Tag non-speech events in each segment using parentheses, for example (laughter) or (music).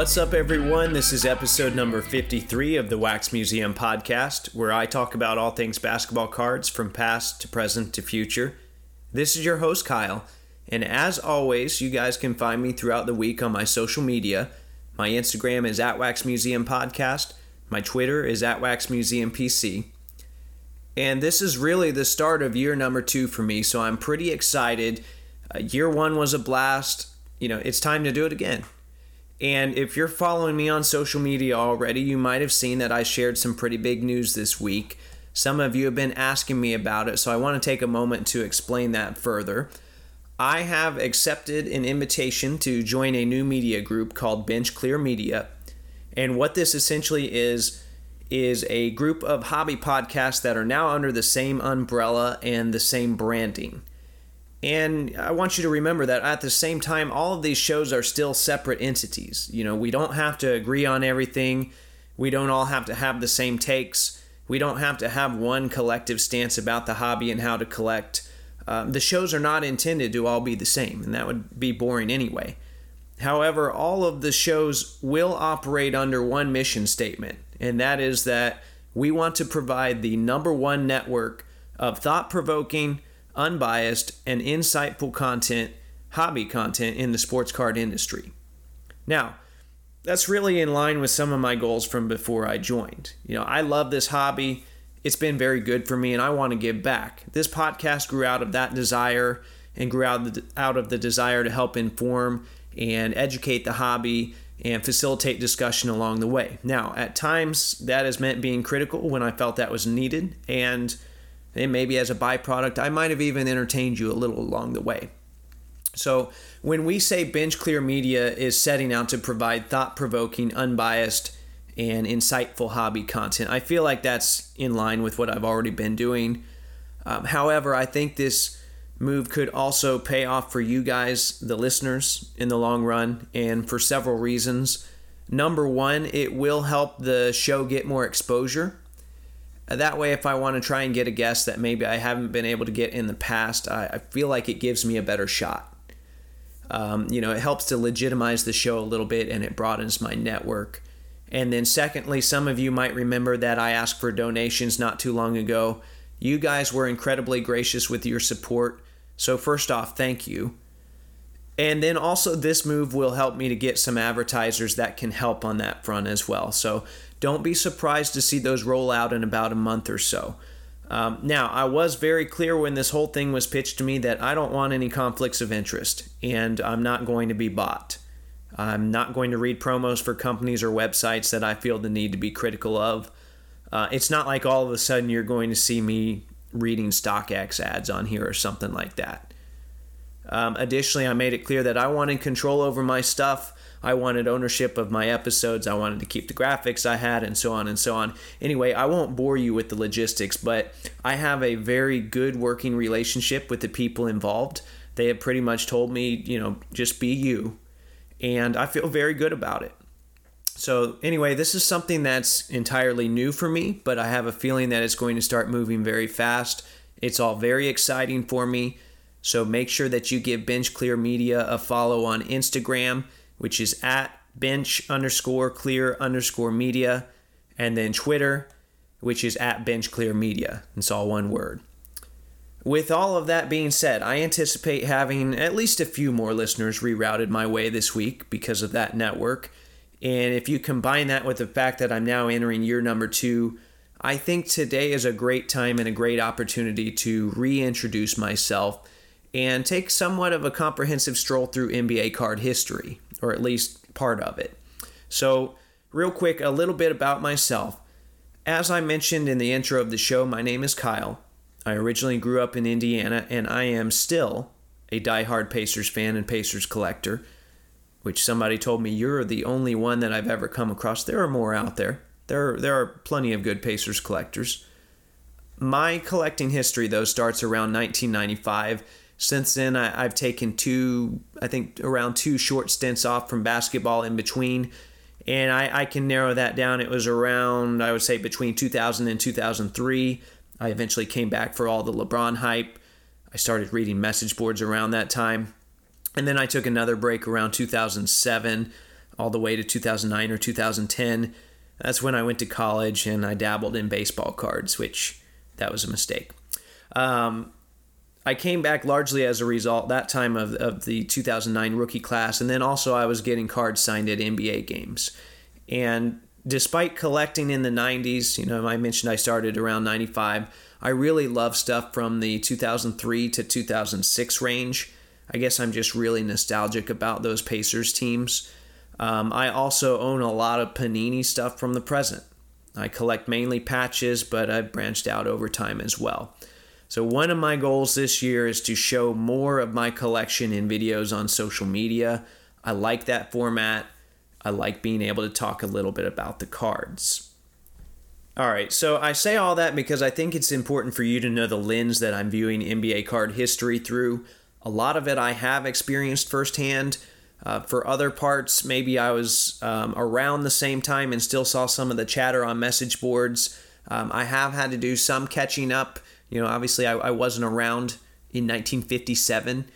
What's up, everyone? This is episode number 53 of the Wax Museum podcast, where I talk about all things basketball cards from past to present to future. This is your host, Kyle, and as always, you guys can find me throughout the week on my social media. My Instagram is at Wax Museum Podcast, my Twitter is at Wax Museum PC. And this is really the start of year number two for me, so I'm pretty excited. Uh, year one was a blast. You know, it's time to do it again. And if you're following me on social media already, you might have seen that I shared some pretty big news this week. Some of you have been asking me about it, so I want to take a moment to explain that further. I have accepted an invitation to join a new media group called Bench Clear Media. And what this essentially is, is a group of hobby podcasts that are now under the same umbrella and the same branding. And I want you to remember that at the same time, all of these shows are still separate entities. You know, we don't have to agree on everything, we don't all have to have the same takes, we don't have to have one collective stance about the hobby and how to collect. Um, the shows are not intended to all be the same, and that would be boring anyway. However, all of the shows will operate under one mission statement, and that is that we want to provide the number one network of thought provoking, unbiased, and insightful content, hobby content in the sports card industry. Now, that's really in line with some of my goals from before I joined. You know, I love this hobby. It's been very good for me and I want to give back. This podcast grew out of that desire and grew out of the, out of the desire to help inform and educate the hobby and facilitate discussion along the way. Now, at times that has meant being critical when I felt that was needed and and maybe as a byproduct, I might have even entertained you a little along the way. So, when we say Bench Clear Media is setting out to provide thought provoking, unbiased, and insightful hobby content, I feel like that's in line with what I've already been doing. Um, however, I think this move could also pay off for you guys, the listeners, in the long run, and for several reasons. Number one, it will help the show get more exposure. That way, if I want to try and get a guest that maybe I haven't been able to get in the past, I, I feel like it gives me a better shot. Um, you know, it helps to legitimize the show a little bit and it broadens my network. And then, secondly, some of you might remember that I asked for donations not too long ago. You guys were incredibly gracious with your support. So, first off, thank you. And then also, this move will help me to get some advertisers that can help on that front as well. So, don't be surprised to see those roll out in about a month or so. Um, now, I was very clear when this whole thing was pitched to me that I don't want any conflicts of interest, and I'm not going to be bought. I'm not going to read promos for companies or websites that I feel the need to be critical of. Uh, it's not like all of a sudden you're going to see me reading StockX ads on here or something like that. Um, additionally, I made it clear that I wanted control over my stuff I wanted ownership of my episodes. I wanted to keep the graphics I had, and so on and so on. Anyway, I won't bore you with the logistics, but I have a very good working relationship with the people involved. They have pretty much told me, you know, just be you. And I feel very good about it. So, anyway, this is something that's entirely new for me, but I have a feeling that it's going to start moving very fast. It's all very exciting for me. So, make sure that you give Bench Clear Media a follow on Instagram which is at bench underscore clear underscore media, and then Twitter, which is at bench clear media. It's all one word. With all of that being said, I anticipate having at least a few more listeners rerouted my way this week because of that network. And if you combine that with the fact that I'm now entering year number two, I think today is a great time and a great opportunity to reintroduce myself and take somewhat of a comprehensive stroll through NBA card history or at least part of it. So, real quick, a little bit about myself. As I mentioned in the intro of the show, my name is Kyle. I originally grew up in Indiana, and I am still a die-hard Pacers fan and Pacers collector, which somebody told me you're the only one that I've ever come across. There are more out there. There, there are plenty of good Pacers collectors. My collecting history, though, starts around 1995 since then, I, have taken two, I think around two short stints off from basketball in between. And I, I can narrow that down. It was around, I would say, between 2000 and 2003. I eventually came back for all the LeBron hype. I started reading message boards around that time. And then I took another break around 2007 all the way to 2009 or 2010. That's when I went to college and I dabbled in baseball cards, which that was a mistake. Um, I came back largely as a result that time of, of the 2009 rookie class, and then also I was getting cards signed at NBA games. And despite collecting in the 90s, you know, I mentioned I started around 95, I really love stuff from the 2003 to 2006 range. I guess I'm just really nostalgic about those Pacers teams. Um, I also own a lot of Panini stuff from the present. I collect mainly patches, but I've branched out over time as well. So, one of my goals this year is to show more of my collection in videos on social media. I like that format. I like being able to talk a little bit about the cards. All right, so I say all that because I think it's important for you to know the lens that I'm viewing NBA card history through. A lot of it I have experienced firsthand. Uh, for other parts, maybe I was um, around the same time and still saw some of the chatter on message boards. Um, I have had to do some catching up you know, obviously, I, I wasn't around in 1957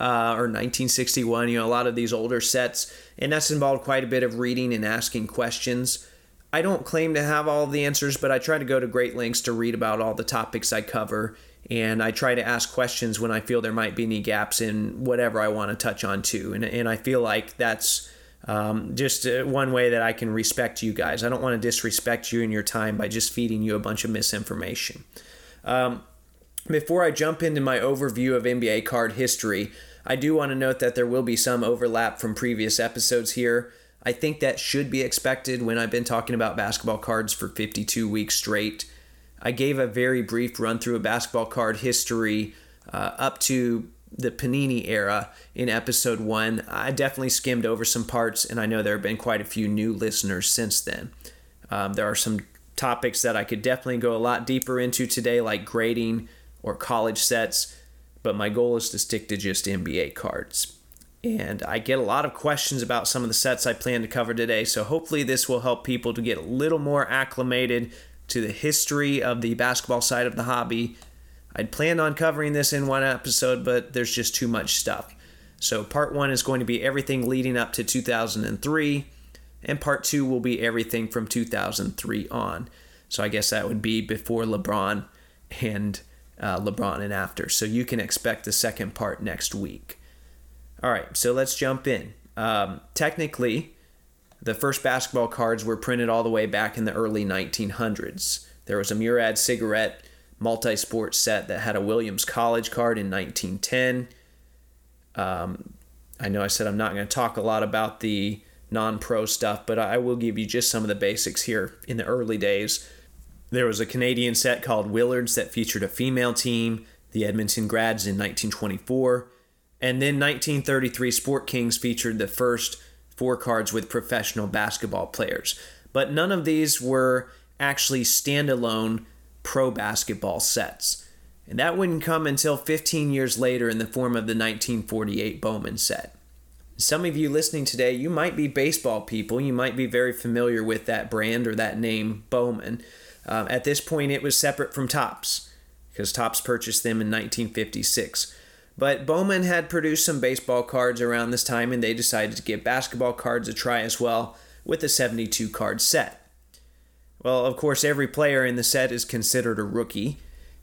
uh, or 1961. You know, a lot of these older sets, and that's involved quite a bit of reading and asking questions. I don't claim to have all the answers, but I try to go to great lengths to read about all the topics I cover, and I try to ask questions when I feel there might be any gaps in whatever I want to touch on too. And and I feel like that's um, just uh, one way that I can respect you guys. I don't want to disrespect you and your time by just feeding you a bunch of misinformation. Um, before I jump into my overview of NBA card history, I do want to note that there will be some overlap from previous episodes here. I think that should be expected when I've been talking about basketball cards for 52 weeks straight. I gave a very brief run through of basketball card history uh, up to the Panini era in episode one. I definitely skimmed over some parts, and I know there have been quite a few new listeners since then. Um, there are some topics that I could definitely go a lot deeper into today, like grading or college sets, but my goal is to stick to just NBA cards. And I get a lot of questions about some of the sets I plan to cover today, so hopefully this will help people to get a little more acclimated to the history of the basketball side of the hobby. I'd planned on covering this in one episode, but there's just too much stuff. So, part one is going to be everything leading up to 2003 and part two will be everything from 2003 on. So I guess that would be before LeBron and uh, LeBron and after. So you can expect the second part next week. All right, so let's jump in. Um, technically, the first basketball cards were printed all the way back in the early 1900s. There was a Murad cigarette multi sport set that had a Williams College card in 1910. Um, I know I said I'm not going to talk a lot about the non pro stuff, but I will give you just some of the basics here. In the early days, there was a Canadian set called Willards that featured a female team, the Edmonton Grads in 1924. And then 1933 Sport Kings featured the first four cards with professional basketball players. But none of these were actually standalone pro basketball sets. And that wouldn't come until 15 years later in the form of the 1948 Bowman set. Some of you listening today, you might be baseball people. You might be very familiar with that brand or that name, Bowman. Um, at this point, it was separate from Topps because Topps purchased them in 1956. But Bowman had produced some baseball cards around this time, and they decided to give basketball cards a try as well with a 72 card set. Well, of course, every player in the set is considered a rookie,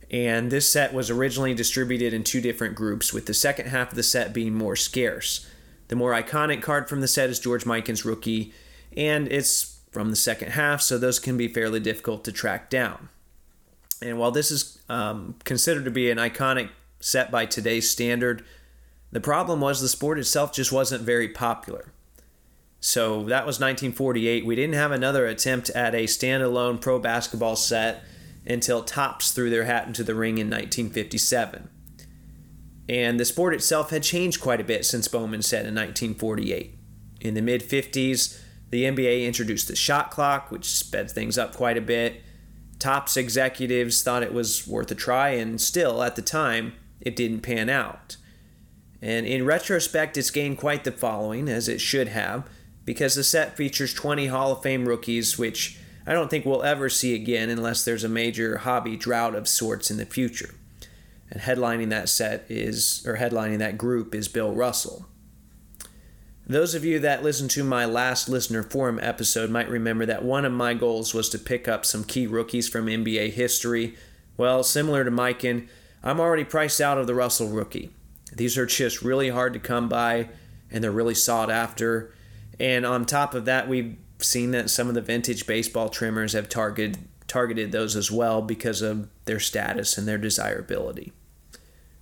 and this set was originally distributed in two different groups, with the second half of the set being more scarce. The more iconic card from the set is George Mikan's rookie, and it's from the second half, so those can be fairly difficult to track down. And while this is um, considered to be an iconic set by today's standard, the problem was the sport itself just wasn't very popular. So that was 1948. We didn't have another attempt at a standalone pro basketball set until Topps threw their hat into the ring in 1957. And the sport itself had changed quite a bit since Bowman said in 1948. In the mid 50s, the NBA introduced the shot clock, which sped things up quite a bit. Topps executives thought it was worth a try, and still, at the time, it didn't pan out. And in retrospect, it's gained quite the following, as it should have, because the set features 20 Hall of Fame rookies, which I don't think we'll ever see again unless there's a major hobby drought of sorts in the future and headlining that set is or headlining that group is Bill Russell. Those of you that listened to my last listener forum episode might remember that one of my goals was to pick up some key rookies from NBA history. Well, similar to Mikan, I'm already priced out of the Russell rookie. These are just really hard to come by and they're really sought after. And on top of that, we've seen that some of the vintage baseball trimmers have targeted targeted those as well because of their status and their desirability.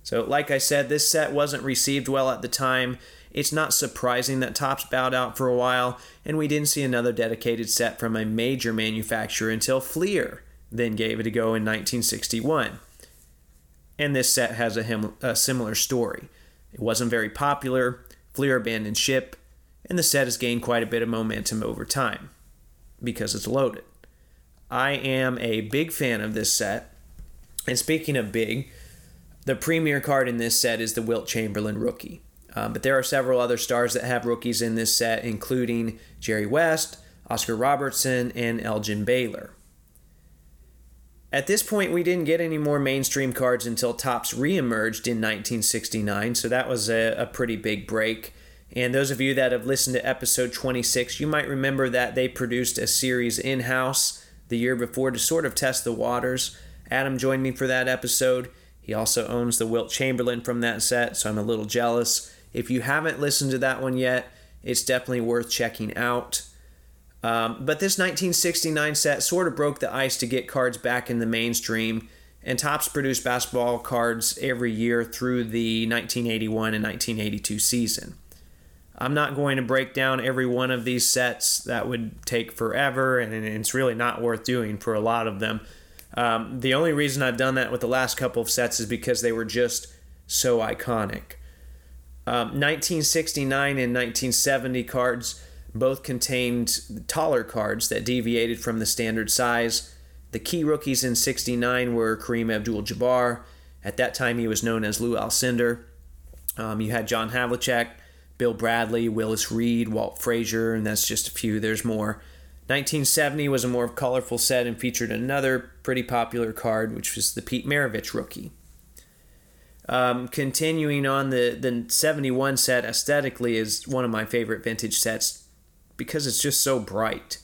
So, like I said, this set wasn't received well at the time. It's not surprising that Topps bowed out for a while, and we didn't see another dedicated set from a major manufacturer until Fleer then gave it a go in 1961. And this set has a, a similar story. It wasn't very popular, Fleer abandoned ship, and the set has gained quite a bit of momentum over time because it's loaded. I am a big fan of this set. And speaking of big, the premier card in this set is the Wilt Chamberlain rookie. Um, but there are several other stars that have rookies in this set, including Jerry West, Oscar Robertson, and Elgin Baylor. At this point, we didn't get any more mainstream cards until Topps reemerged in 1969, so that was a, a pretty big break. And those of you that have listened to episode 26, you might remember that they produced a series in house the year before to sort of test the waters. Adam joined me for that episode. He also owns the Wilt Chamberlain from that set, so I'm a little jealous. If you haven't listened to that one yet, it's definitely worth checking out. Um, but this 1969 set sort of broke the ice to get cards back in the mainstream, and Topps produced basketball cards every year through the 1981 and 1982 season. I'm not going to break down every one of these sets, that would take forever, and it's really not worth doing for a lot of them. Um, the only reason I've done that with the last couple of sets is because they were just so iconic. Um, 1969 and 1970 cards both contained taller cards that deviated from the standard size. The key rookies in 69 were Kareem Abdul Jabbar. At that time, he was known as Lou Alcindor. Um, you had John Havlicek, Bill Bradley, Willis Reed, Walt Frazier, and that's just a few. There's more. 1970 was a more colorful set and featured another pretty popular card, which was the Pete Maravich rookie. Um, continuing on, the, the 71 set aesthetically is one of my favorite vintage sets because it's just so bright.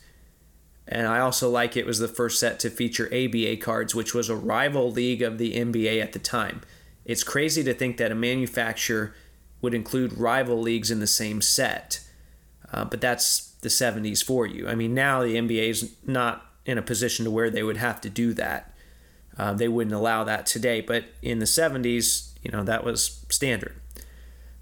And I also like it was the first set to feature ABA cards, which was a rival league of the NBA at the time. It's crazy to think that a manufacturer would include rival leagues in the same set, uh, but that's the 70s for you. I mean, now the NBA is not in a position to where they would have to do that. Uh, they wouldn't allow that today, but in the 70s, you know, that was standard.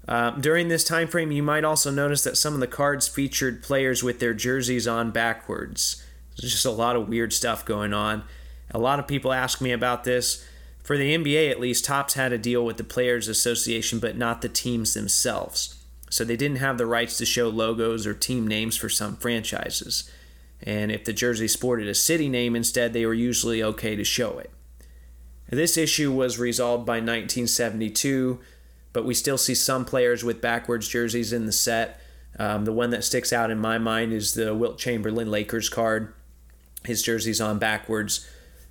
Uh, during this time frame, you might also notice that some of the cards featured players with their jerseys on backwards. There's just a lot of weird stuff going on. A lot of people ask me about this. For the NBA, at least, Topps had a deal with the Players Association, but not the teams themselves. So they didn't have the rights to show logos or team names for some franchises. And if the jersey sported a city name instead, they were usually okay to show it. This issue was resolved by 1972 but we still see some players with backwards jerseys in the set. Um, the one that sticks out in my mind is the Wilt Chamberlain Lakers card. His jersey's on backwards.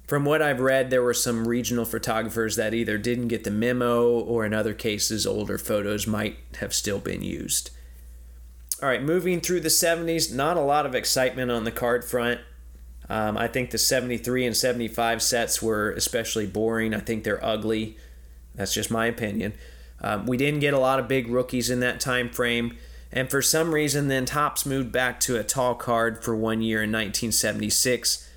From what I've read, there were some regional photographers that either didn't get the memo or, in other cases, older photos might have still been used. All right, moving through the 70s, not a lot of excitement on the card front. Um, I think the 73 and 75 sets were especially boring. I think they're ugly. That's just my opinion. Um, we didn't get a lot of big rookies in that time frame, and for some reason, then Topps moved back to a tall card for one year in 1976,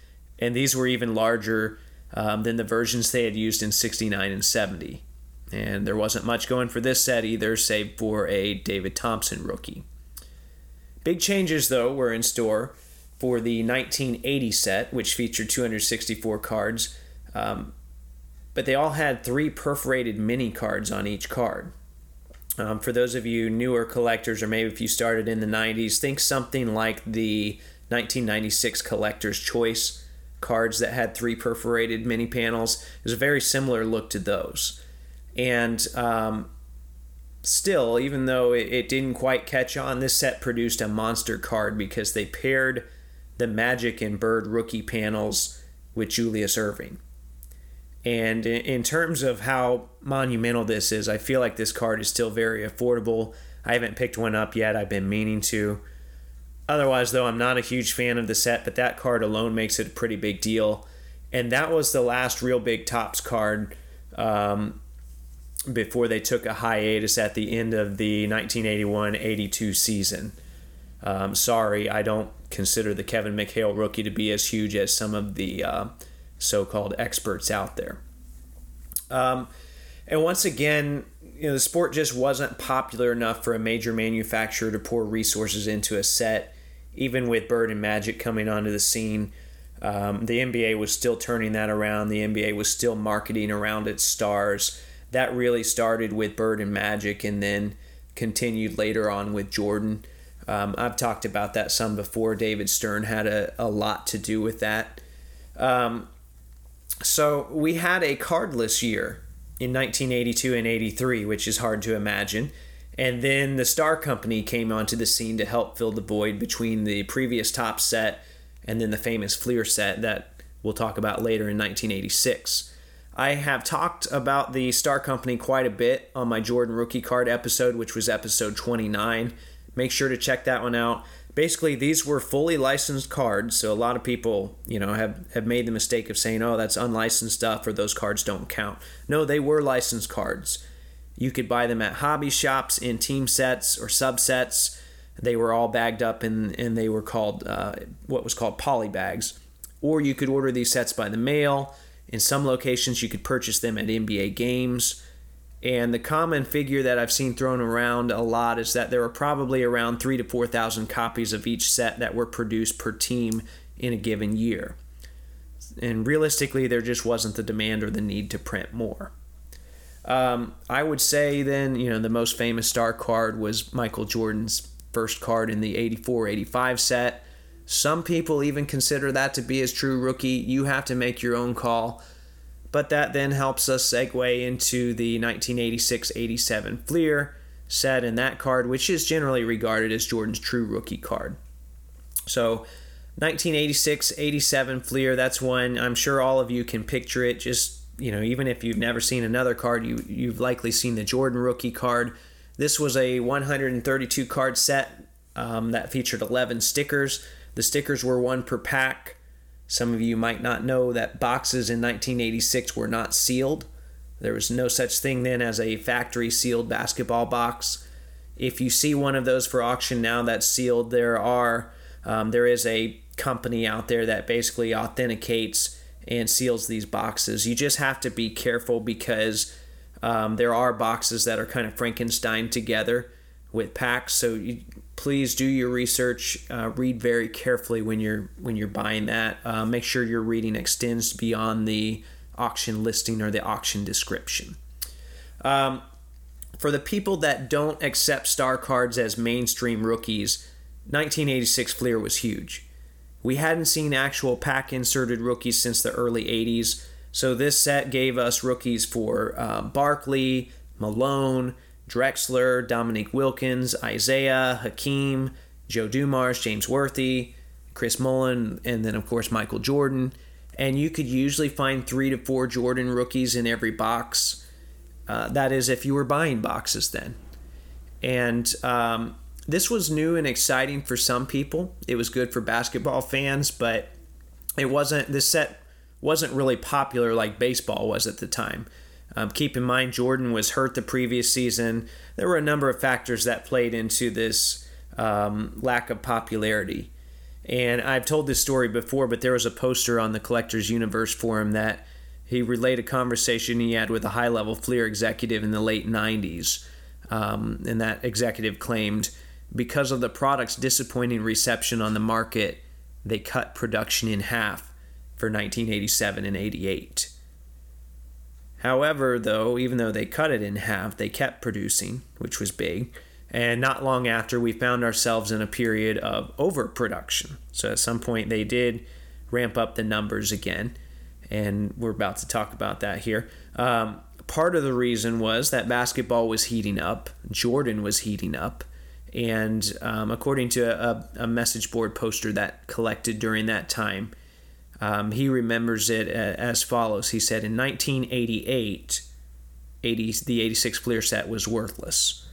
and these were even larger um, than the versions they had used in 69 and 70. And there wasn't much going for this set either, save for a David Thompson rookie. Big changes, though, were in store for the 1980 set, which featured 264 cards. Um, but they all had three perforated mini cards on each card. Um, for those of you newer collectors, or maybe if you started in the 90s, think something like the 1996 Collector's Choice cards that had three perforated mini panels. It was a very similar look to those. And um, still, even though it, it didn't quite catch on, this set produced a monster card because they paired the Magic and Bird rookie panels with Julius Erving And in terms of how monumental this is, I feel like this card is still very affordable. I haven't picked one up yet. I've been meaning to. Otherwise, though, I'm not a huge fan of the set, but that card alone makes it a pretty big deal. And that was the last real big Topps card um, before they took a hiatus at the end of the 1981 82 season. Um, sorry, I don't consider the Kevin McHale rookie to be as huge as some of the uh, so called experts out there. Um, and once again, you know, the sport just wasn't popular enough for a major manufacturer to pour resources into a set, even with Bird and Magic coming onto the scene. Um, the NBA was still turning that around. The NBA was still marketing around its stars. That really started with Bird and Magic and then continued later on with Jordan. Um, I've talked about that some before. David Stern had a, a lot to do with that. Um, so we had a cardless year in 1982 and 83, which is hard to imagine. And then the Star Company came onto the scene to help fill the void between the previous top set and then the famous Fleer set that we'll talk about later in 1986. I have talked about the Star Company quite a bit on my Jordan rookie card episode, which was episode 29. Make sure to check that one out. Basically, these were fully licensed cards, so a lot of people, you know, have, have made the mistake of saying, oh, that's unlicensed stuff or those cards don't count. No, they were licensed cards. You could buy them at hobby shops in team sets or subsets. They were all bagged up and, and they were called uh, what was called poly bags. Or you could order these sets by the mail. In some locations, you could purchase them at NBA games. And the common figure that I've seen thrown around a lot is that there are probably around three to 4,000 copies of each set that were produced per team in a given year. And realistically, there just wasn't the demand or the need to print more. Um, I would say then, you know, the most famous star card was Michael Jordan's first card in the 84 85 set. Some people even consider that to be his true rookie. You have to make your own call. But that then helps us segue into the 1986 87 Fleer set in that card, which is generally regarded as Jordan's true rookie card. So, 1986 87 Fleer, that's one I'm sure all of you can picture it. Just, you know, even if you've never seen another card, you, you've likely seen the Jordan rookie card this was a 132 card set um, that featured 11 stickers. The stickers were one per pack. Some of you might not know that boxes in 1986 were not sealed. There was no such thing then as a factory sealed basketball box. If you see one of those for auction now that's sealed, there are um, there is a company out there that basically authenticates and seals these boxes. You just have to be careful because um, there are boxes that are kind of Frankenstein together with packs, so you, please do your research. Uh, read very carefully when you're when you're buying that. Uh, make sure your reading extends beyond the auction listing or the auction description. Um, for the people that don't accept star cards as mainstream rookies, 1986 Fleer was huge. We hadn't seen actual pack inserted rookies since the early 80s. So this set gave us rookies for uh, Barkley, Malone, Drexler, Dominique Wilkins, Isaiah, Hakeem, Joe Dumars, James Worthy, Chris Mullin, and then of course Michael Jordan. And you could usually find three to four Jordan rookies in every box. Uh, that is, if you were buying boxes then. And um, this was new and exciting for some people. It was good for basketball fans, but it wasn't. This set wasn't really popular like baseball was at the time. Um, keep in mind, Jordan was hurt the previous season. There were a number of factors that played into this um, lack of popularity. And I've told this story before, but there was a poster on the Collectors Universe forum that he relayed a conversation he had with a high level Fleer executive in the late 90s. Um, and that executive claimed because of the product's disappointing reception on the market, they cut production in half for 1987 and 88. However, though, even though they cut it in half, they kept producing, which was big. And not long after, we found ourselves in a period of overproduction. So at some point, they did ramp up the numbers again. And we're about to talk about that here. Um, part of the reason was that basketball was heating up, Jordan was heating up. And um, according to a, a message board poster that collected during that time, Um, he remembers it as follows. He said, In 1988, 80, the 86 Fleer set was worthless.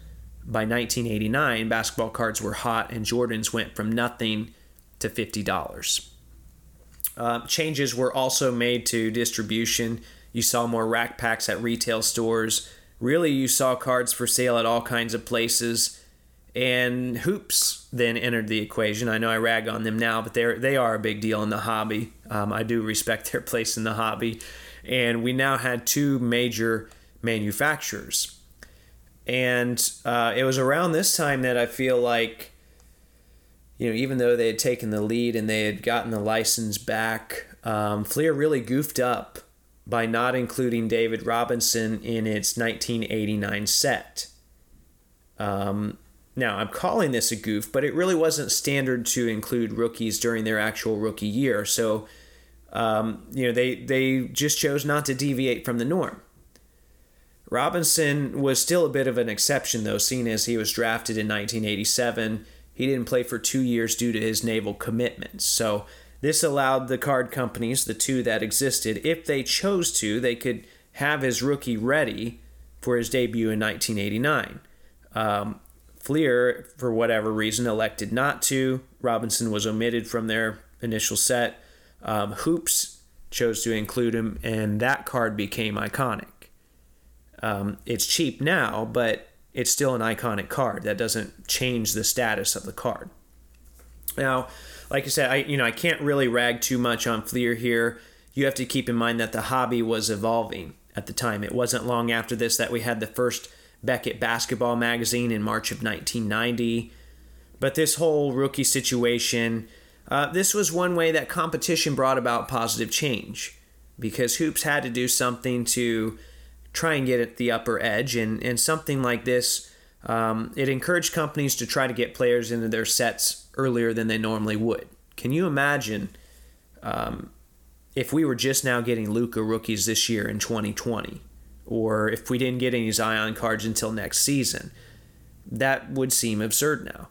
By 1989, basketball cards were hot and Jordans went from nothing to $50. Uh, changes were also made to distribution. You saw more rack packs at retail stores. Really, you saw cards for sale at all kinds of places. And hoops then entered the equation. I know I rag on them now, but they're they are a big deal in the hobby. Um, I do respect their place in the hobby, and we now had two major manufacturers. And uh, it was around this time that I feel like, you know, even though they had taken the lead and they had gotten the license back, um, Fleer really goofed up by not including David Robinson in its 1989 set. Um, now, I'm calling this a goof, but it really wasn't standard to include rookies during their actual rookie year. So, um, you know, they, they just chose not to deviate from the norm. Robinson was still a bit of an exception, though, seeing as he was drafted in 1987. He didn't play for two years due to his naval commitments. So, this allowed the card companies, the two that existed, if they chose to, they could have his rookie ready for his debut in 1989. Um, Fleer, for whatever reason, elected not to. Robinson was omitted from their initial set. Um, Hoops chose to include him, and that card became iconic. Um, it's cheap now, but it's still an iconic card. That doesn't change the status of the card. Now, like I said, I you know I can't really rag too much on Fleer here. You have to keep in mind that the hobby was evolving at the time. It wasn't long after this that we had the first Beckett Basketball Magazine in March of 1990. But this whole rookie situation, uh, this was one way that competition brought about positive change because Hoops had to do something to try and get at the upper edge. And, and something like this, um, it encouraged companies to try to get players into their sets earlier than they normally would. Can you imagine um, if we were just now getting Luka rookies this year in 2020? or if we didn't get any Zion cards until next season. That would seem absurd now.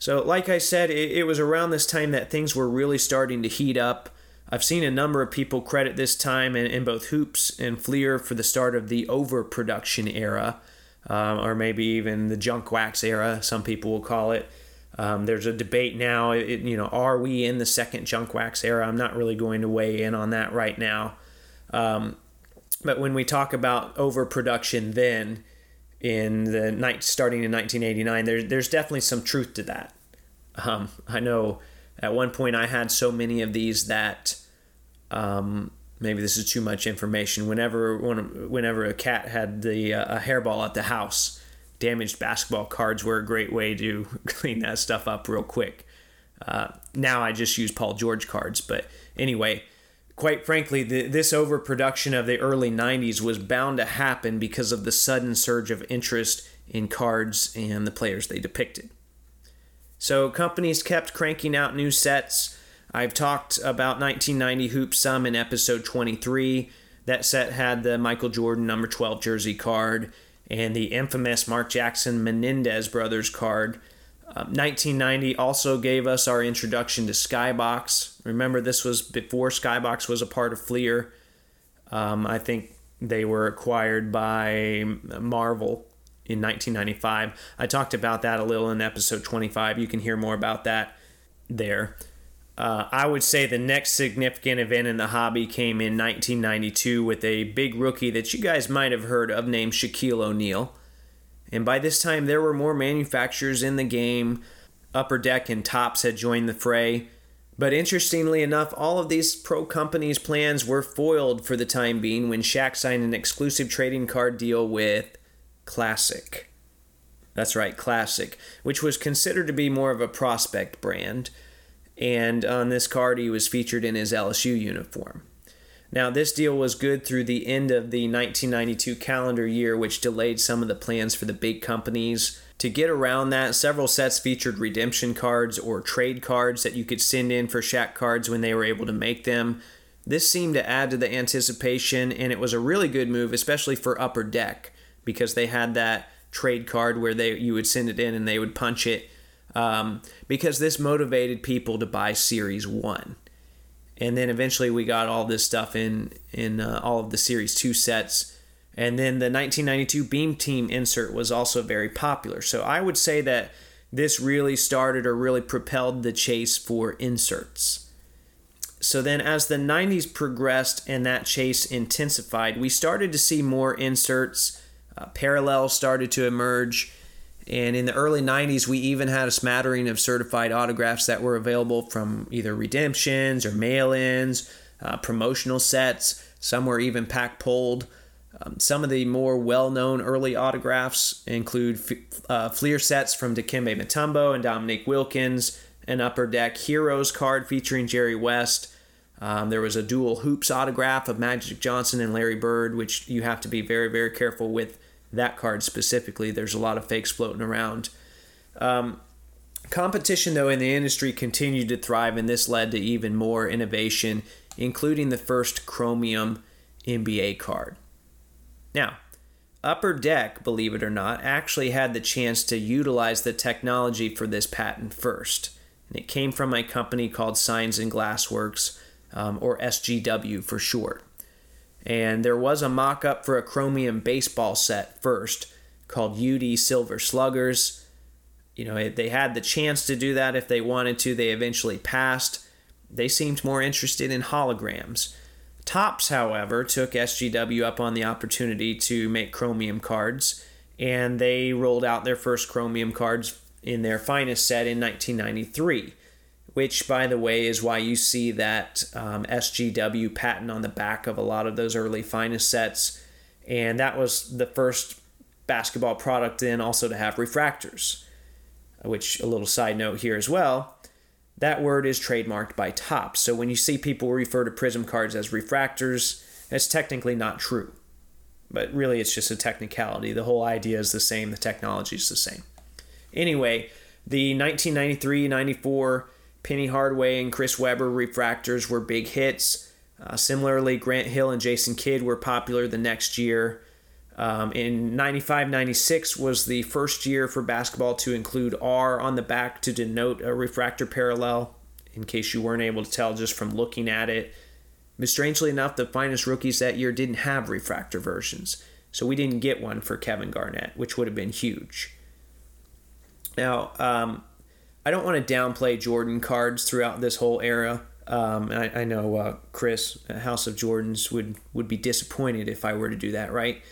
So, like I said, it, it, was around this time that things were really starting to heat up. I've seen a number of people credit this time in, in both Hoops and Fleer for the start of the overproduction era, um, or maybe even the junk wax era, some people will call it. Um, there's a debate now, it, you know, are we in the second junk wax era? I'm not really going to weigh in on that right now. Um, but when we talk about overproduction then in the night starting in 1989, there, there's definitely some truth to that. Um, I know at one point I had so many of these that um, maybe this is too much information. Whenever one whenever a cat had the uh, a hairball at the house, damaged basketball cards were a great way to (laughs) clean that stuff up real quick. Uh, now I just use Paul George cards, but anyway, quite frankly, the, this overproduction of the early 90s was bound to happen because of the sudden surge of interest in cards and the players they depicted. So companies kept cranking out new sets. I've talked about 1990 Hoop some in episode 23. That set had the Michael Jordan number 12 jersey card and the infamous Mark Jackson Menendez brothers card 1990 um, also gave us our introduction to Skybox. Remember, this was before Skybox was a part of Fleer. Um, I think they were acquired by Marvel in 1995. I talked about that a little in episode 25. You can hear more about that there. Uh, I would say the next significant event in the hobby came in 1992 with a big rookie that you guys might have heard of named Shaquille O'Neal. And by this time, there were more manufacturers in the game. Upper Deck and Topps had joined the fray. But interestingly enough, all of these pro companies' plans were foiled for the time being when Shaq signed an exclusive trading card deal with Classic. That's right, Classic, which was considered to be more of a prospect brand. And on this card, he was featured in his LSU uniform. Now, this deal was good through the end of the 1992 calendar year, which delayed some of the plans for the big companies. To get around that, several sets featured redemption cards or trade cards that you could send in for Shaq cards when they were able to make them. This seemed to add to the anticipation, and it was a really good move, especially for Upper Deck, because they had that trade card where they you would send it in and they would punch it. Um, because this motivated people to buy Series 1. And then eventually we got all this stuff in in uh, all of the series 2 sets. And then the 1992 beam team insert was also very popular. So i would say that this really started or really propelled the chase for inserts. So then as the 90s progressed and that chase intensified we started to see more inserts. Uh, parallels started to emerge and in the early 90s, we even had a smattering of certified autographs that were available from either redemptions or mail ins, uh, promotional sets. Some were even pack pulled. Um, some of the more well known early autographs include uh, Fleer sets from Dikembe Mutombo and Dominique Wilkins, an Upper Deck Heroes card featuring Jerry West. Um, there was a dual hoops autograph of Magic Johnson and Larry Bird, which you have to be very, very careful with that card specifically. There's a lot of fakes floating around. Um, competition, though, in the industry continued to thrive, and this led to even more innovation, including the first Chromium NBA card. Now, Upper Deck, believe it or not, actually had the chance to utilize the technology for this patent first. And it came from a company called Signs and Glassworks, um, or SGW for short. And there was a mock up for a chromium baseball set first called UD Silver Sluggers. You know, they had the chance to do that if they wanted to. They eventually passed. They seemed more interested in holograms. Topps, however, took SGW up on the opportunity to make chromium cards, and they rolled out their first chromium cards in their finest set in 1993 which, by the way, is why you see that um, SGW patent on the back of a lot of those early finest sets. And that was the first basketball product then also to have refractors, which, a little side note here as well, that word is trademarked by Topps. So when you see people refer to Prizm cards as refractors, it's technically not true. But really, it's just a technicality. The whole idea is the same, the technology is the same. Anyway, the 1993 94 Penny Hardaway and Chris Webber refractors were big hits. Uh, similarly, Grant Hill and Jason Kidd were popular the next year. Um, in 95 96 was the first year for basketball to include R on the back to denote a refractor parallel, in case you weren't able to tell just from looking at it. But strangely enough, the finest rookies that year didn't have refractor versions, so we didn't get one for Kevin Garnett, which would have been huge. Now, um, I don't want to downplay Jordan cards throughout this whole era. Um, I, I, know uh, Chris, House of Jordans, would would be disappointed if I were to do that, right?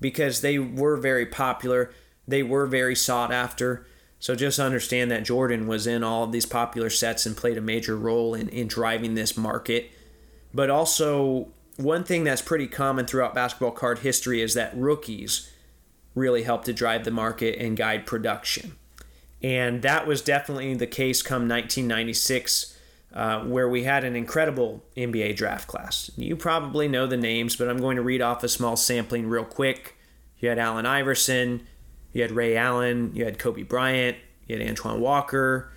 Because they were very popular, they were very sought after. So just understand that Jordan was in all of these popular sets and played a major role in, in driving this market. But also, one thing that's pretty common throughout basketball card history is that rookies really help to drive the market and guide production. And that was definitely the case come 1996, uh, where we had an incredible NBA draft class. You probably know the names, but I'm going to read off a small sampling real quick. You had Allen Iverson, you had Ray Allen, you had Kobe Bryant, you had Antoine Walker,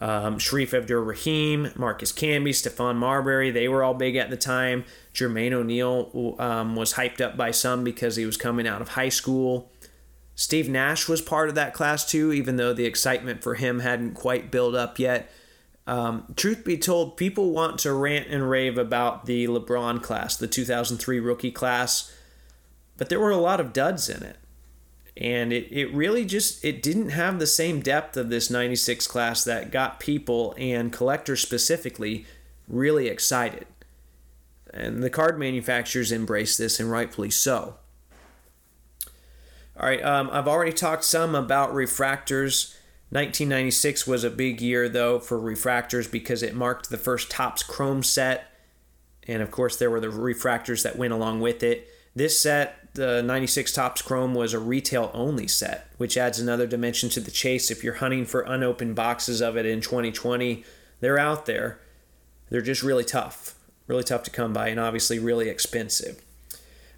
um, Shareef Abdur-Rahim, Marcus Camby, Stephon Marbury. They were all big at the time. Jermaine O'Neal um, was hyped up by some because he was coming out of high school. Steve Nash was part of that class too, even though the excitement for him hadn't quite built up yet. Um, truth be told, people want to rant and rave about the LeBron class, the 2003 rookie class, but there were a lot of duds in it. And it, it really just it didn't have the same depth of this 96 class that got people and collectors specifically really excited. And the card manufacturers embraced this and rightfully so. All right, um, I've already talked some about refractors. 1996 was a big year, though, for refractors because it marked the first Topps Chrome set. And of course, there were the refractors that went along with it. This set, the 96 Topps Chrome, was a retail only set, which adds another dimension to the chase. If you're hunting for unopened boxes of it in 2020, they're out there. They're just really tough, really tough to come by, and obviously really expensive.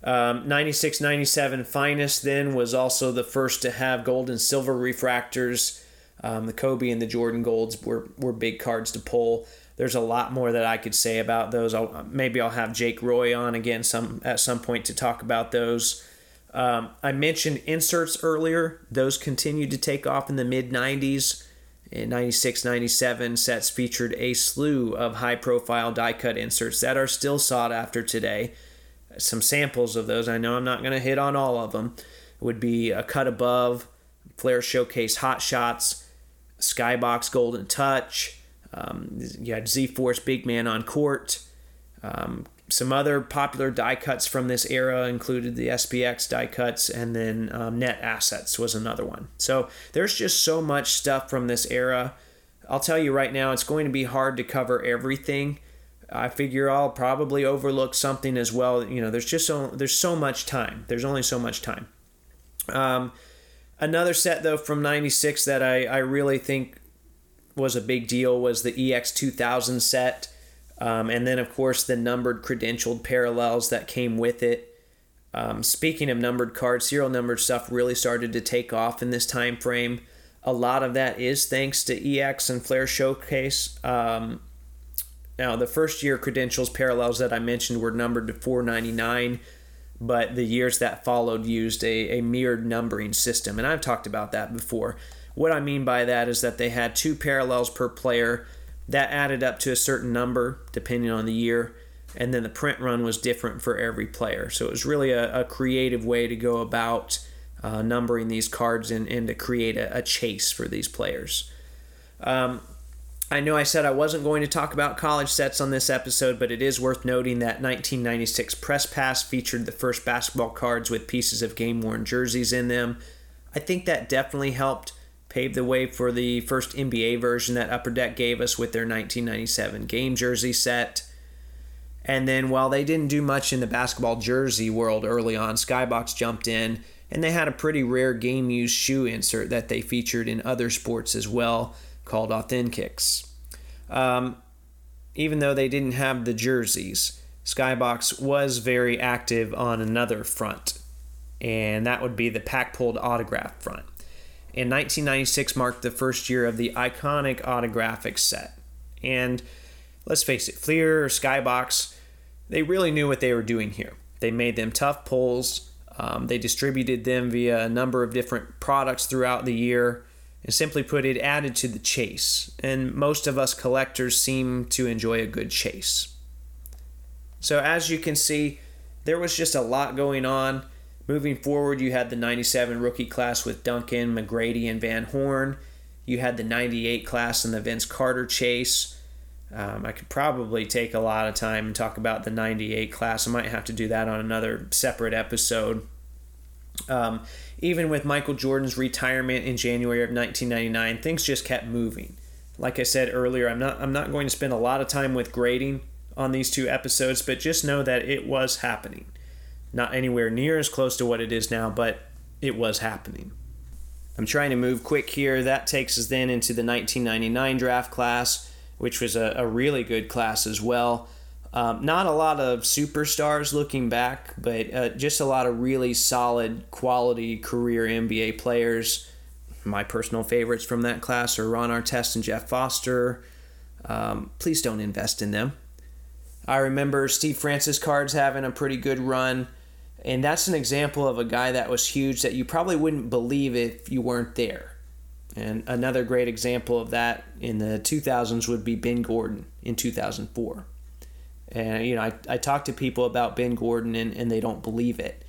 Um, 96 97 Finest then was also the first to have gold and silver refractors. Um, the Kobe and the Jordan Golds were, were big cards to pull. There's a lot more that I could say about those. I'll, maybe I'll have Jake Roy on again some at some point to talk about those. Um, I mentioned inserts earlier; those continued to take off in the mid '90s, In 96 97, sets featured a slew of high profile die cut inserts that are still sought after today. Some samples of those, I know I'm not going to hit on all of them, would be a cut above, Flair Showcase Hot Shots, Skybox Golden Touch, um, you had Z Force Big Man on Court. Um, some other popular die cuts from this era included the SPX die cuts, and then um, Net Assets was another one. So there's just so much stuff from this era. I'll tell you right now, it's going to be hard to cover everything. I figure I'll probably overlook something as well. You know, there's just so there's so much time. There's only so much time. Um, another set though from '96 that I I really think was a big deal was the EX2000 set. Um, and then, of course, the numbered credentialed parallels that came with it. Um, speaking of numbered cards, serial numbered stuff really started to take off in this time frame. A lot of that is thanks to EX and Flair Showcase. Um, now, the first year credentials parallels that I mentioned were numbered to 499, but the years that followed used a, a mirrored numbering system. And I've talked about that before. What I mean by that is that they had two parallels per player that added up to a certain number depending on the year, and then the print run was different for every player. So it was really a, a creative way to go about uh, numbering these cards and, and to create a, a chase for these players. Um, I know I said I wasn't going to talk about college sets on this episode, but it is worth noting that 1996 Press Pass featured the first basketball cards with pieces of game worn jerseys in them. I think that definitely helped paved the way for the first NBA version that Upper Deck gave us with their 1997 game jersey set. And then while they didn't do much in the basketball jersey world early on, Skybox jumped in and they had a pretty rare game used shoe insert that they featured in other sports as well called Authentics. Um, even though they didn't have the jerseys, Skybox was very active on another front, and that would be the pack pulled autograph front and 1996 marked the first year of the iconic autographic set. And let's face it, Fleer or Skybox, they really knew what they were doing here. They made them tough pulls, um, they distributed them via a number of different products throughout the year, simply put, it added to the chase. And most of us collectors seem to enjoy a good chase. So, as you can see, there was just a lot going on Moving forward, you had the 97 rookie class with Duncan, McGrady, and Van Horn. You had the 98 class and the Vince Carter chase. Um, I could probably take a lot of time and talk about the 98 class. I might have to do that on another separate episode. Um, even with Michael Jordan's retirement in January of 1999, things just kept moving. Like I said earlier, I'm not I'm not going to spend a lot of time with grading on these two episodes, but just know that it was happening. Not anywhere near as close to what it is now, but it was happening. I'm trying to move quick here. That takes us then into the 1999 draft class, which was a, a really good class as well. Um, not a lot of superstars looking back, but uh, just a lot of really solid, quality career NBA players. My personal favorites from that class are Ron Artest and Jeff Foster. Um, please don't invest in them. I remember Steve Francis cards having a pretty good run. And that's an example of a guy that was huge that you probably wouldn't believe if you weren't there. And another great example of that in the 2000s would be Ben Gordon in 2004. And, you know, I, I talk to people about Ben Gordon and, and they don't believe it.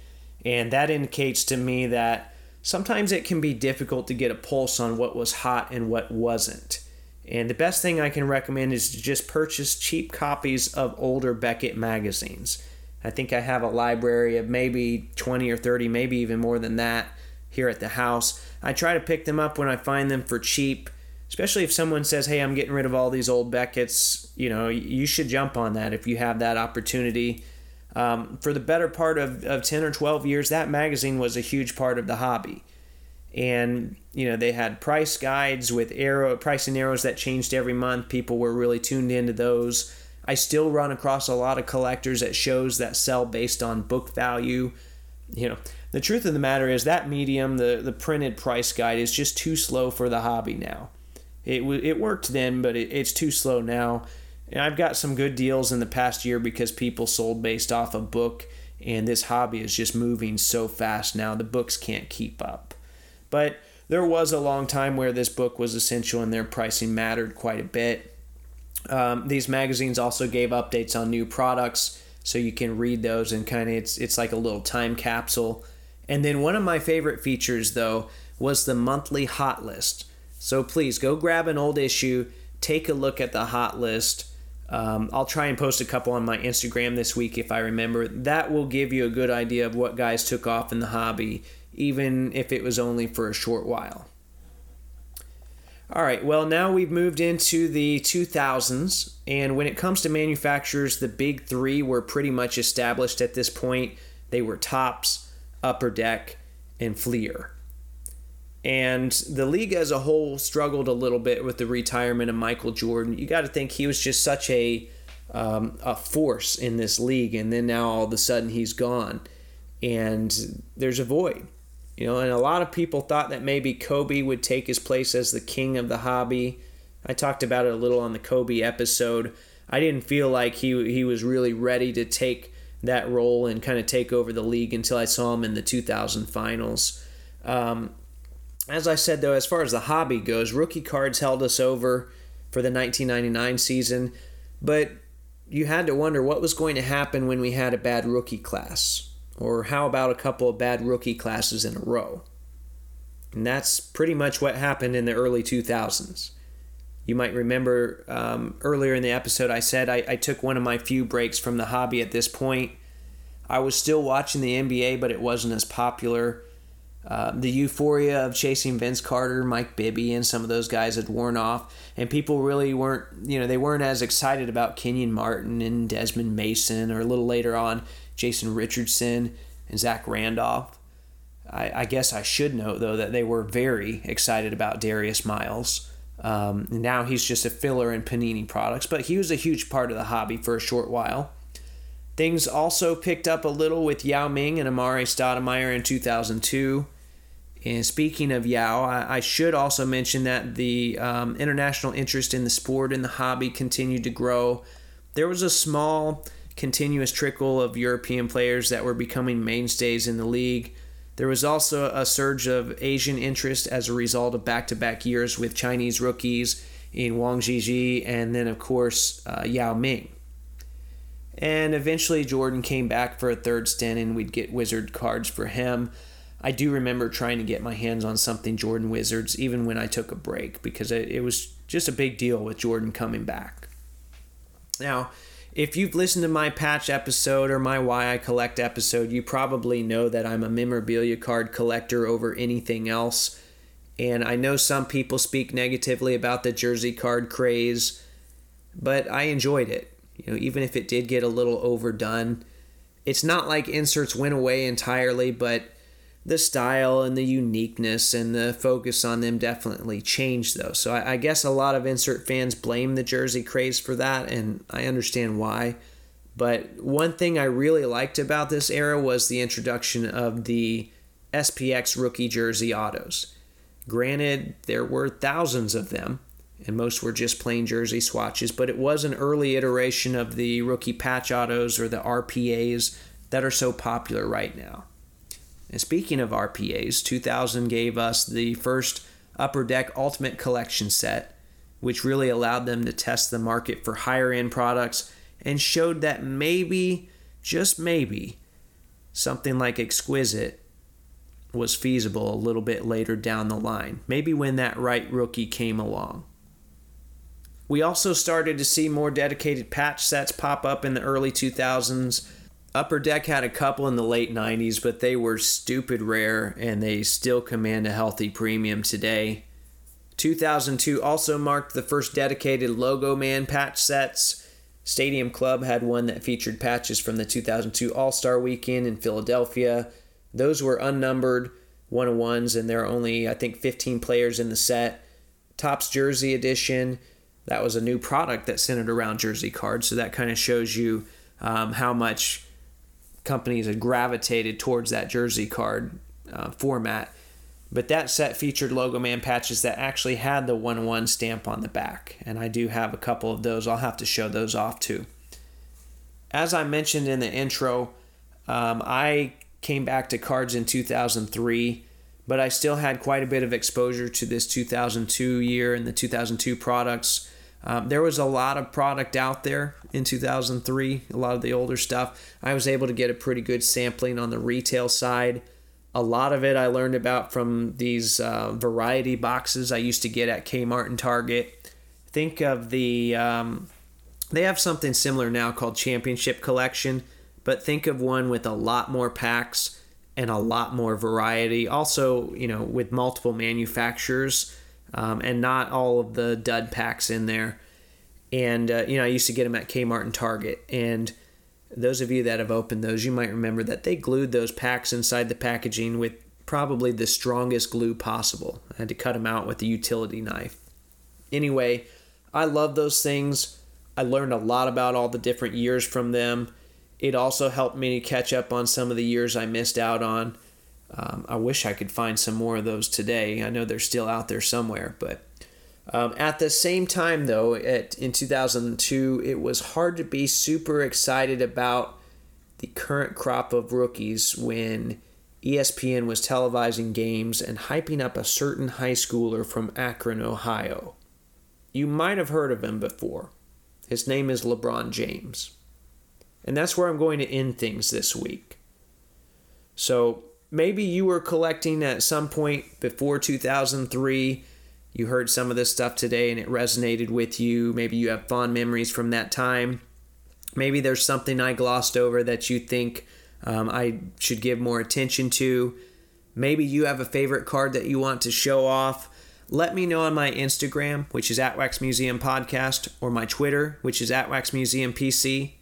And that indicates to me that sometimes it can be difficult to get a pulse on what was hot and what wasn't. And the best thing I can recommend is to just purchase cheap copies of older Beckett magazines. I think I have a library of maybe 20 or 30, maybe even more than that here at the house. I try to pick them up when I find them for cheap, especially if someone says, Hey, I'm getting rid of all these old Beckett's. You know, you should jump on that if you have that opportunity. Um, for the better part of, of 10 or 12 years, that magazine was a huge part of the hobby. And, you know, they had price guides with arrow pricing arrows that changed every month. People were really tuned into those. I still run across a lot of collectors at shows that sell based on book value. You know, the truth of the matter is that medium, the, the printed price guide, is just too slow for the hobby now. It, it worked then, but it, it's too slow now. And I've got some good deals in the past year because people sold based off a book, and this hobby is just moving so fast now, the books can't keep up. But there was a long time where this book was essential and their pricing mattered quite a bit. Um, these magazines also gave updates on new products, so you can read those and kind of it's it's like a little time capsule. And then one of my favorite features though was the monthly hot list. So please go grab an old issue, take a look at the hot list. Um, I'll try and post a couple on my Instagram this week if I remember. That will give you a good idea of what guys took off in the hobby, even if it was only for a short while. All right, well, now we've moved into the 2000s, and when it comes to manufacturers, the big three were pretty much established at this point. They were Topps, Upper Deck, and Fleer. And the league as a whole struggled a little bit with the retirement of Michael Jordan. You got to think he was just such a um, a force in this league, and then now all of a sudden he's gone, and there's a void. You know, and a lot of people thought that maybe Kobe would take his place as the king of the hobby. I talked about it a little on the Kobe episode. I didn't feel like he he was really ready to take that role and kind of take over the league until I saw him in the 2000 finals. Um, as I said, though, as far as the hobby goes, rookie cards held us over for the 1999 season, but you had to wonder what was going to happen when we had a bad rookie class. Or how about a couple of bad rookie classes in a row? And that's pretty much what happened in the early 2000s. You might remember um, earlier in the episode, I said I, I took one of my few breaks from the hobby at this point. I was still watching the NBA, but it wasn't as popular. Uh, the euphoria of chasing Vince Carter, Mike Bibby, and some of those guys had worn off, and people really weren't, you know, they weren't as excited about Kenyon Martin and Desmond Mason, or a little later on, Jason Richardson and Zach Randolph. I, I guess I should note though that they were very excited about Darius Miles. Um, now he's just a filler in Panini products, but he was a huge part of the hobby for a short while. Things also picked up a little with Yao Ming and Amar'e Stoudemire in 2002. And speaking of Yao, I, I should also mention that the um, international interest in the sport and the hobby continued to grow. There was a small, continuous trickle of European players that were becoming mainstays in the league. There was also a surge of Asian interest as a result of back to back years with Chinese rookies in Wang Zhizhi and then, of course, uh, Yao Ming. And eventually, Jordan came back for a third stint, and we'd get Wizard cards for him. I do remember trying to get my hands on something Jordan Wizards even when I took a break because it, it was just a big deal with Jordan coming back. Now, if you've listened to my patch episode or my Why I Collect episode, you probably know that I'm a memorabilia card collector over anything else. And I know some people speak negatively about the jersey card craze, but I enjoyed it. You know, even if it did get a little overdone, it's not like inserts went away entirely, but the style and the uniqueness and the focus on them definitely changed though. So I, I, guess a lot of insert fans blame the jersey craze for that, and I understand why. But one thing I really liked about this era was the introduction of the SPX rookie jersey autos. Granted, there were thousands of them, and most were just plain jersey swatches, but it was an early iteration of the rookie patch autos or the RPAs that are so popular right now. And speaking of RPAs, 2000 gave us the first Upper Deck Ultimate Collection set, which really allowed them to test the market for higher end products and showed that maybe, just maybe, something like Exquisite was feasible a little bit later down the line, maybe when that right rookie came along. We also started to see more dedicated patch sets pop up in the early 2000s Upper Deck had a couple in the late 90s, but they were stupid rare and they still command a healthy premium today. 2002 also marked the first dedicated Logo Man patch sets. Stadium Club had one that featured patches from the 2002 All Star Weekend in Philadelphia. Those were unnumbered one on ones, and there are only, I think, 15 players in the set. Topps Jersey Edition, that was a new product that centered around jersey cards, so that kind of shows you um, how much companies had gravitated towards that jersey card uh, format. But that set featured Logo Man patches that actually had the 1 1 stamp on the back. And I do have a couple of those. I'll have to show those off too. As I mentioned in the intro, um, I came back to cards in 2003, but I still had quite a bit of exposure to this 2002 year and the 2002 products. Um, there was a lot of product out there in 2003, a lot of the older stuff. I was able to get a pretty good sampling on the retail side. A lot of it I learned about from these uh, variety boxes I used to get at Kmart and Target. Think of the, um, they have something similar now called Championship Collection, but think of one with a lot more packs and a lot more variety. Also, you know, with multiple manufacturers um, and not all of the dud packs in there. And, uh, you know, I used to get them at Kmart and Target. And those of you that have opened those, you might remember that they glued those packs inside the packaging with probably the strongest glue possible. I had to cut them out with a utility knife. Anyway, I love those things. I learned a lot about all the different years from them. It also helped me catch up on some of the years I missed out on. Um, I wish I could find some more of those today. I know they're still out there somewhere, but um, at the same time, though, at, in 2002, it was hard to be super excited about the current crop of rookies when ESPN was televising games and hyping up a certain high schooler from Akron, Ohio. You might have heard of him before. His name is LeBron James. And that's where I'm going to end things this week. So maybe you were collecting at some point before 2003. You heard some of this stuff today and it resonated with you. Maybe you have fond memories from that time. Maybe there's something I glossed over that you think um, I should give more attention to. Maybe you have a favorite card that you want to show off. Let me know on my Instagram, which is at Wax Museum Podcast, or my Twitter, which is at Wax Museum PC.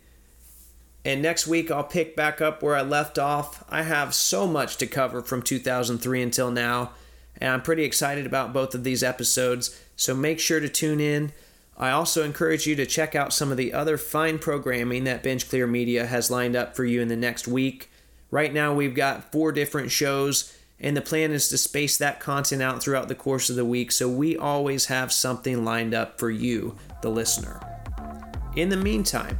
And next week, I'll pick back up where I left off. I have so much to cover from 2003 until now, and I'm pretty excited about both of these episodes, so make sure to tune in. I also encourage you to check out some of the other fine programming that Bench Clear Media has lined up for you in the next week. Right now, we've got four different shows, and the plan is to space that content out throughout the course of the week so we always have something lined up for you, the listener. In the meantime,